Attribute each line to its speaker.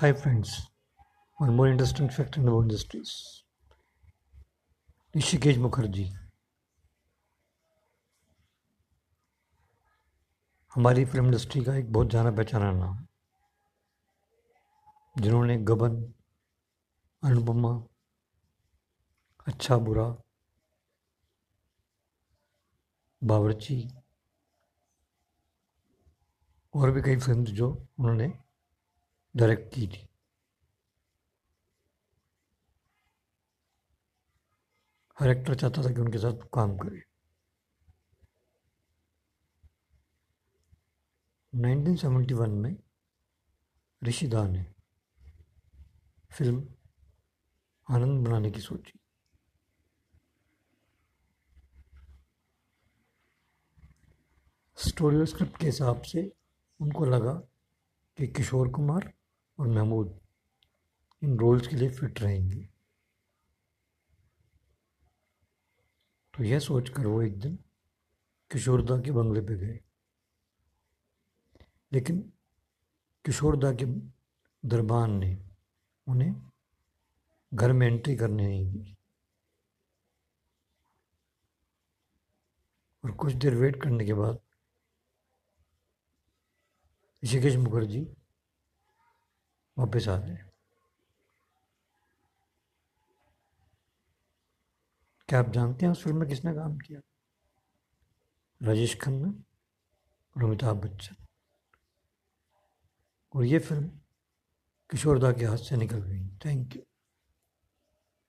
Speaker 1: Hi friends, one more interesting fact in the industries. Rishikesh Mukherjee हमारी film industry का एक बहुत जाना पहचाना नाम जिन्होंने गबन अनुपमा अच्छा बुरा बावर्ची और भी कई फ़िल्म जो उन्होंने डायरेक्ट की थी। हर एक्टर चाहता था कि उनके साथ काम करे। 1971 में ऋषिदा ने फ़िल्म आनंद बनाने की सोची। स्टोरी और स्क्रिप्ट के हिसाब से उनको लगा कि किशोर कुमार और महमूद इन रोल्स के लिए फिट रहेंगे। तो यह सोचकर वो एक दिन किशोरदा के बंगले पे गए। लेकिन किशोरदा के दरबान ने उन्हें घर में एंट्री करने नहीं दी। और कुछ देर वेट करने के बाद ऋषिकेश मुखर्जी वापस आ गए। क्या आप जानते हैं उस फ़िल्म में किसने काम किया? राजेश खन्ना और अमिताभ बच्चन। और ये फ़िल्म किशोरदा के हाथ से निकल गई। Thank you